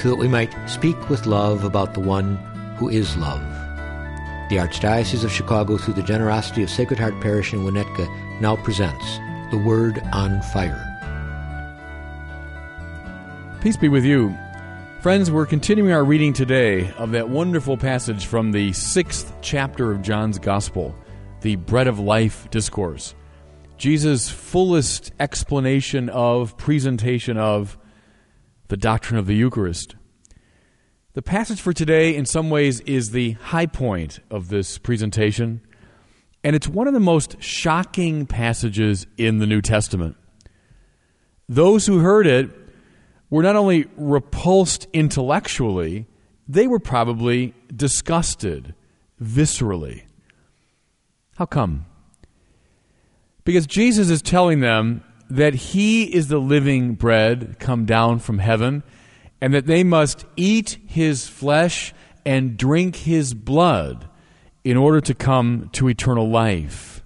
so that we might speak with love about the one who is love. The Archdiocese of Chicago, through the generosity of Sacred Heart Parish in Winnetka, now presents The Word on Fire. Peace be with you. Friends, we're continuing our reading today of that wonderful passage from the sixth chapter of John's Gospel, the Bread of Life Discourse. Jesus' fullest explanation of, presentation of, the doctrine of the Eucharist. The passage for today, in some ways, is the high point of this presentation, and it's one of the most shocking passages in the New Testament. Those who heard it were not only repulsed intellectually, they were probably disgusted viscerally. How come? Because Jesus is telling them that he is the living bread come down from heaven, and that they must eat his flesh and drink his blood in order to come to eternal life.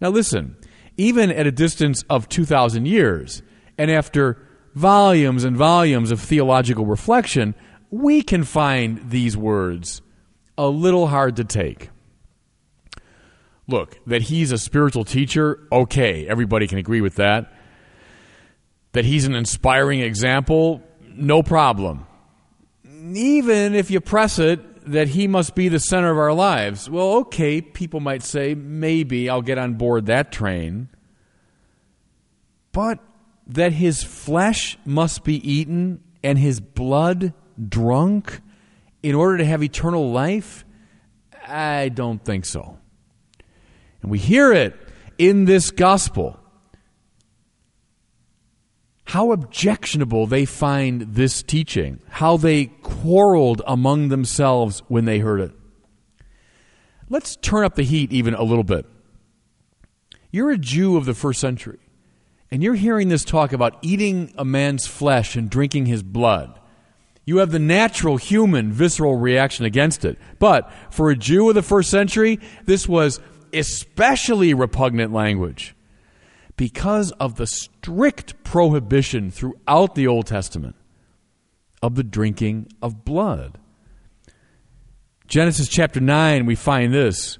Now, listen, even at a distance of 2,000 years, and after volumes and volumes of theological reflection, we can find these words a little hard to take. Look, that he's a spiritual teacher, okay, everybody can agree with that. That he's an inspiring example, no problem. Even if you press it, that he must be the center of our lives. Well, okay, people might say, maybe I'll get on board that train. But that his flesh must be eaten and his blood drunk in order to have eternal life? I don't think so. And we hear it in this gospel. How objectionable they find this teaching, how they quarreled among themselves when they heard it. Let's turn up the heat even a little bit. You're a Jew of the first century, and you're hearing this talk about eating a man's flesh and drinking his blood. You have the natural human visceral reaction against it. But for a Jew of the first century, this was especially repugnant language because of the strict prohibition throughout the Old Testament of the drinking of blood. Genesis chapter 9, we find this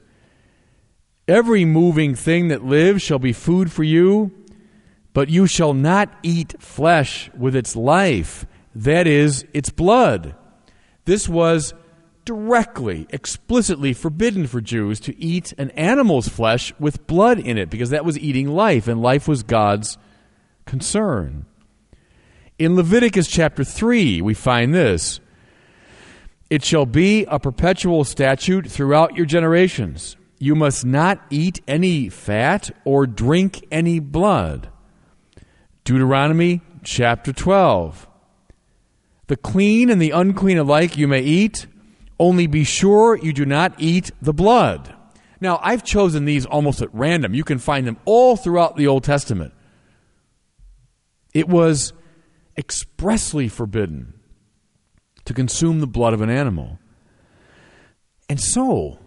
Every moving thing that lives shall be food for you, but you shall not eat flesh with its life, that is, its blood. This was directly, explicitly forbidden for Jews to eat an animal's flesh with blood in it because that was eating life, and life was God's concern. In Leviticus chapter 3, we find this It shall be a perpetual statute throughout your generations. You must not eat any fat or drink any blood. Deuteronomy chapter 12. The clean and the unclean alike you may eat only be sure you do not eat the blood. Now, I've chosen these almost at random. You can find them all throughout the Old Testament. It was expressly forbidden to consume the blood of an animal. And so,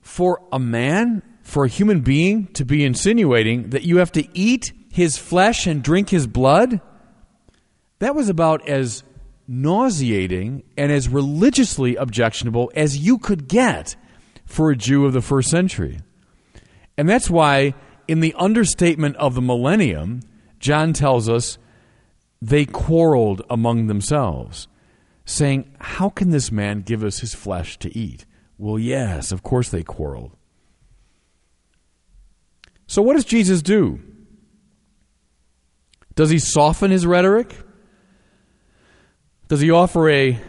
for a man, for a human being to be insinuating that you have to eat his flesh and drink his blood, that was about as nauseating and as religiously objectionable as you could get for a Jew of the first century. And that's why, in the understatement of the millennium, John tells us they quarreled among themselves, saying, How can this man give us his flesh to eat? Well, yes, of course they quarreled. So, what does Jesus do? Does he soften his rhetoric? Does he offer a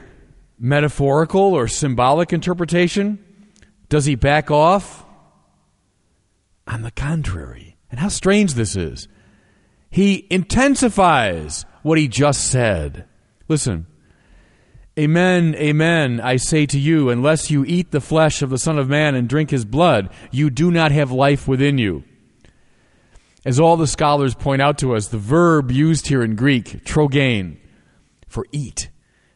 metaphorical or symbolic interpretation? Does he back off? On the contrary. And how strange this is. He intensifies what he just said. Listen, Amen, amen, I say to you, unless you eat the flesh of the Son of Man and drink his blood, you do not have life within you. As all the scholars point out to us, the verb used here in Greek, trogein, for eat,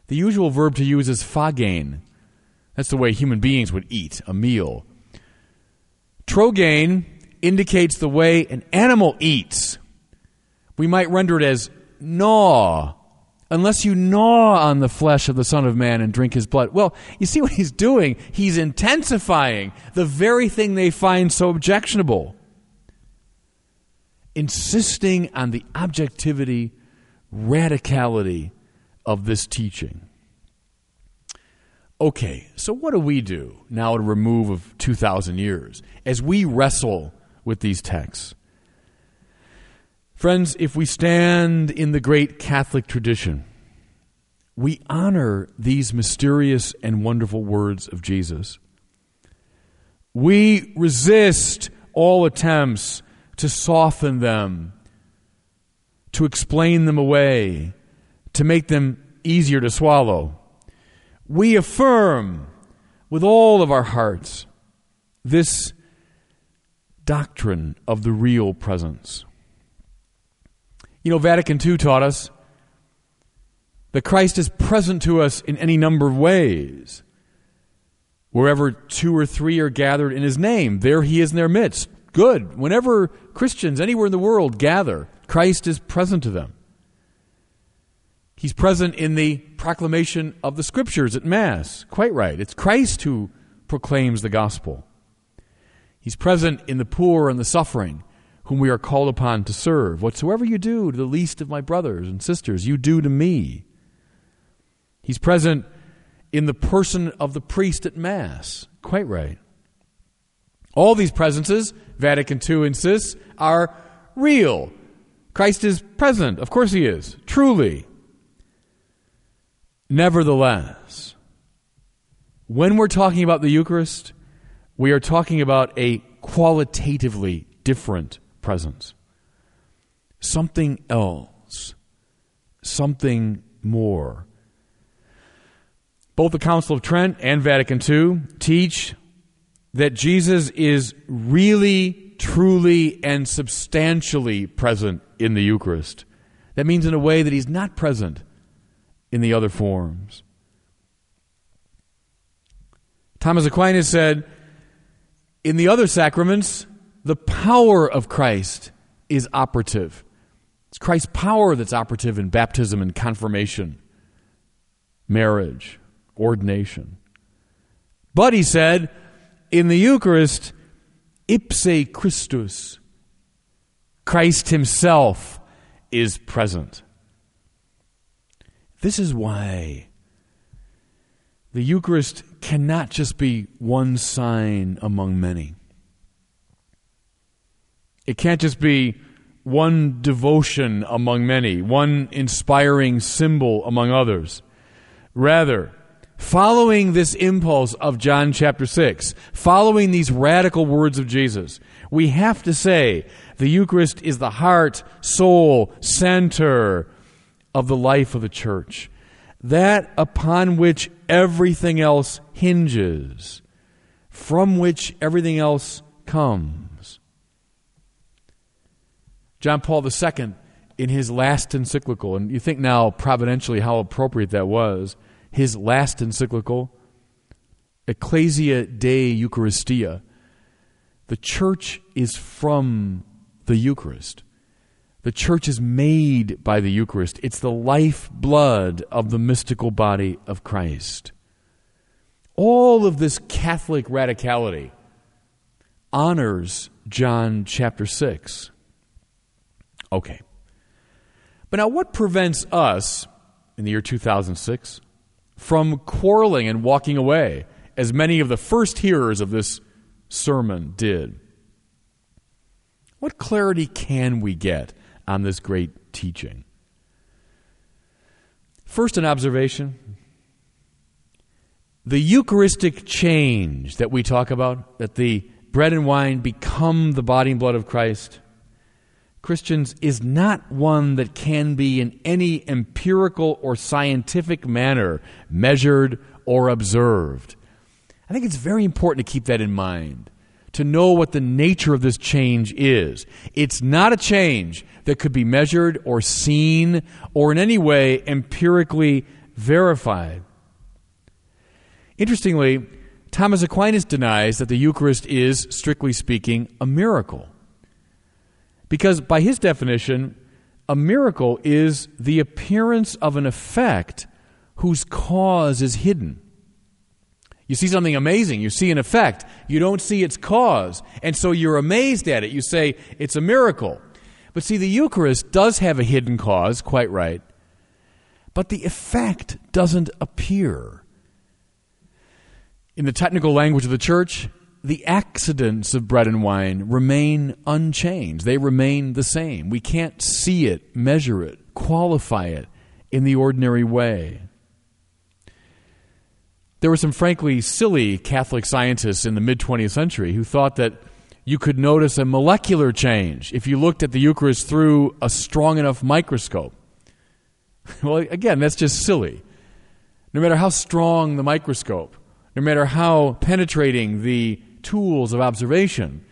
the usual verb to use is phagein. That's the way human beings would eat a meal. Trogein indicates the way an animal eats. We might render it as gnaw unless you gnaw on the flesh of the Son of Man and drink his blood. Well, you see what he's doing? He's intensifying the very thing they find so objectionable, insisting on the objectivity, radicality of this teaching. Okay, so what do we do now a remove of 2,000 years as we wrestle with these texts? Friends, if we stand in the great Catholic tradition, we honor these mysterious and wonderful words of Jesus. We resist all attempts to soften them, to explain them away, to make them easier to swallow. We affirm with all of our hearts this doctrine of the real presence. You know, Vatican II taught us that Christ is present to us in any number of ways. Wherever two or three are gathered in his name, there he is in their midst. Good. Whenever Christians anywhere in the world gather, Christ is present to them. He's present in the proclamation of the scriptures at Mass. Quite right. It's Christ who proclaims the gospel. He's present in the poor and the suffering whom we are called upon to serve. Whatsoever you do to the least of my brothers and sisters, you do to me. He's present in the person of the priest at Mass. Quite right. All these presences, Vatican II insists, are real. Christ is present. Of course he is. Truly. Nevertheless, when we're talking about the Eucharist, we are talking about a qualitatively different presence. Something else. Something more. Both the Council of Trent and Vatican II teach that Jesus is really, truly, and substantially present in the Eucharist. That means in a way that he's not present in the other forms. Thomas Aquinas said, in the other sacraments, the power of Christ is operative. It's Christ's power that's operative in baptism and confirmation, marriage, ordination. But he said, in the Eucharist, ipse Christus, Christ himself is present. This is why the Eucharist cannot just be one sign among many. It can't just be one devotion among many, one inspiring symbol among others. Rather, following this impulse of John chapter 6, following these radical words of Jesus, we have to say the Eucharist is the heart, soul, center of the life of the church. That upon which everything else hinges, from which everything else comes. John Paul II, in his last encyclical, and you think now providentially how appropriate that was, his last encyclical, Ecclesia de Eucharistia, the church is from the Eucharist. The church is made by the Eucharist. It's the life blood of the mystical body of Christ. All of this Catholic radicality honors John chapter 6. Okay. But now, what prevents us in the year 2006 from quarreling and walking away, as many of the first hearers of this sermon did? What clarity can we get on this great teaching? First, an observation. The Eucharistic change that we talk about, that the bread and wine become the body and blood of Christ, Christians, is not one that can be in any empirical or scientific manner measured or observed. I think it's very important to keep that in mind, to know what the nature of this change is. It's not a change that could be measured or seen or in any way empirically verified. Interestingly, Thomas Aquinas denies that the Eucharist is, strictly speaking, a miracle. Because by his definition, a miracle is the appearance of an effect whose cause is hidden. You see something amazing, you see an effect, you don't see its cause, and so you're amazed at it. You say, it's a miracle. But see, the Eucharist does have a hidden cause, quite right, but the effect doesn't appear. In the technical language of the church, the accidents of bread and wine remain unchanged. They remain the same. We can't see it, measure it, qualify it in the ordinary way. There were some frankly silly Catholic scientists in the mid 20th century who thought that you could notice a molecular change if you looked at the Eucharist through a strong enough microscope. well, again, that's just silly. No matter how strong the microscope, no matter how penetrating the tools of observation,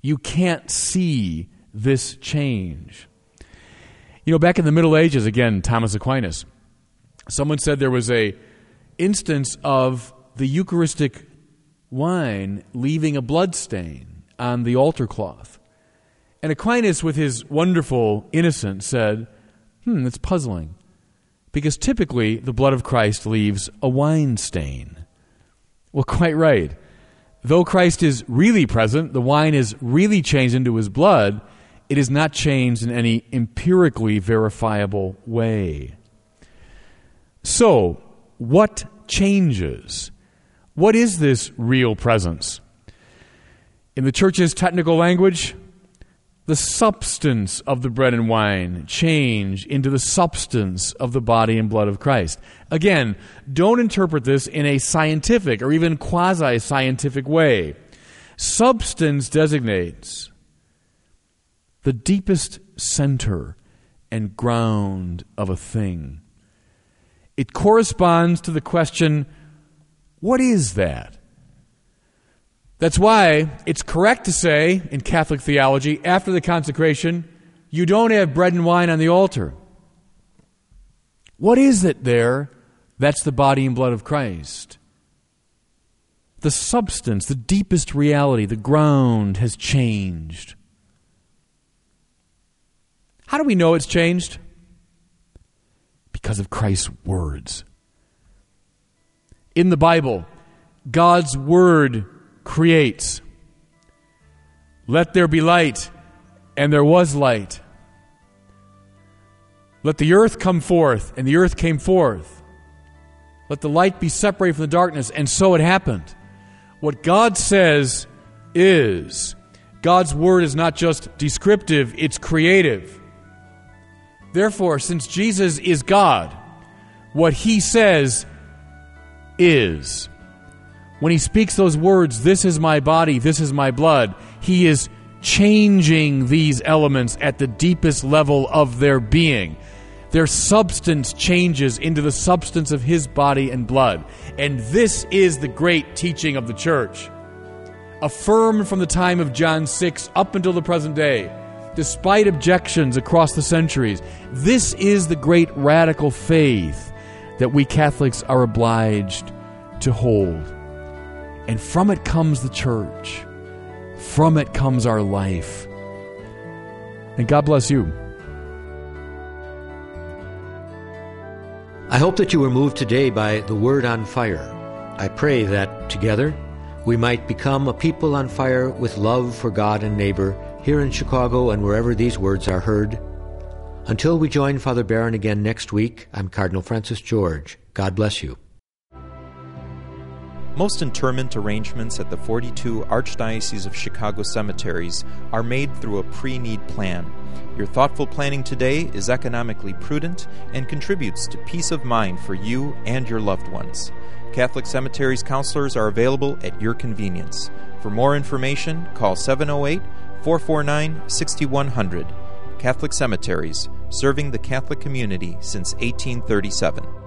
you can't see this change. You know, back in the Middle Ages, again, Thomas Aquinas, someone said there was a instance of the Eucharistic wine leaving a blood stain on the altar cloth. And Aquinas, with his wonderful innocence, said, Hmm, that's puzzling. Because typically the blood of Christ leaves a wine stain. Well, quite right. Though Christ is really present, the wine is really changed into his blood, it is not changed in any empirically verifiable way. So, what changes? What is this real presence? In the church's technical language, the substance of the bread and wine change into the substance of the body and blood of Christ. Again, don't interpret this in a scientific or even quasi scientific way. Substance designates the deepest center and ground of a thing. It corresponds to the question what is that? That's why it's correct to say in Catholic theology, after the consecration, you don't have bread and wine on the altar. What is it there? That's the body and blood of Christ. The substance, the deepest reality, the ground has changed. How do we know it's changed? Because of Christ's words. In the Bible, God's word creates. Let there be light, and there was light. Let the earth come forth, and the earth came forth. Let the light be separated from the darkness, and so it happened. What God says is. God's word is not just descriptive, it's creative. Therefore, since Jesus is God, what he says is. When he speaks those words, this is my body, this is my blood, he is changing these elements at the deepest level of their being. Their substance changes into the substance of his body and blood. And this is the great teaching of the church. Affirmed from the time of John 6 up until the present day, despite objections across the centuries, this is the great radical faith that we Catholics are obliged to hold. And from it comes the church. From it comes our life. And God bless you. I hope that you were moved today by the Word on Fire. I pray that together we might become a people on fire with love for God and neighbor here in Chicago and wherever these words are heard. Until we join Father Barron again next week, I'm Cardinal Francis George. God bless you. Most interment arrangements at the 42 Archdiocese of Chicago cemeteries are made through a pre need plan. Your thoughtful planning today is economically prudent and contributes to peace of mind for you and your loved ones. Catholic Cemeteries counselors are available at your convenience. For more information, call 708 449 6100. Catholic Cemeteries, serving the Catholic community since 1837.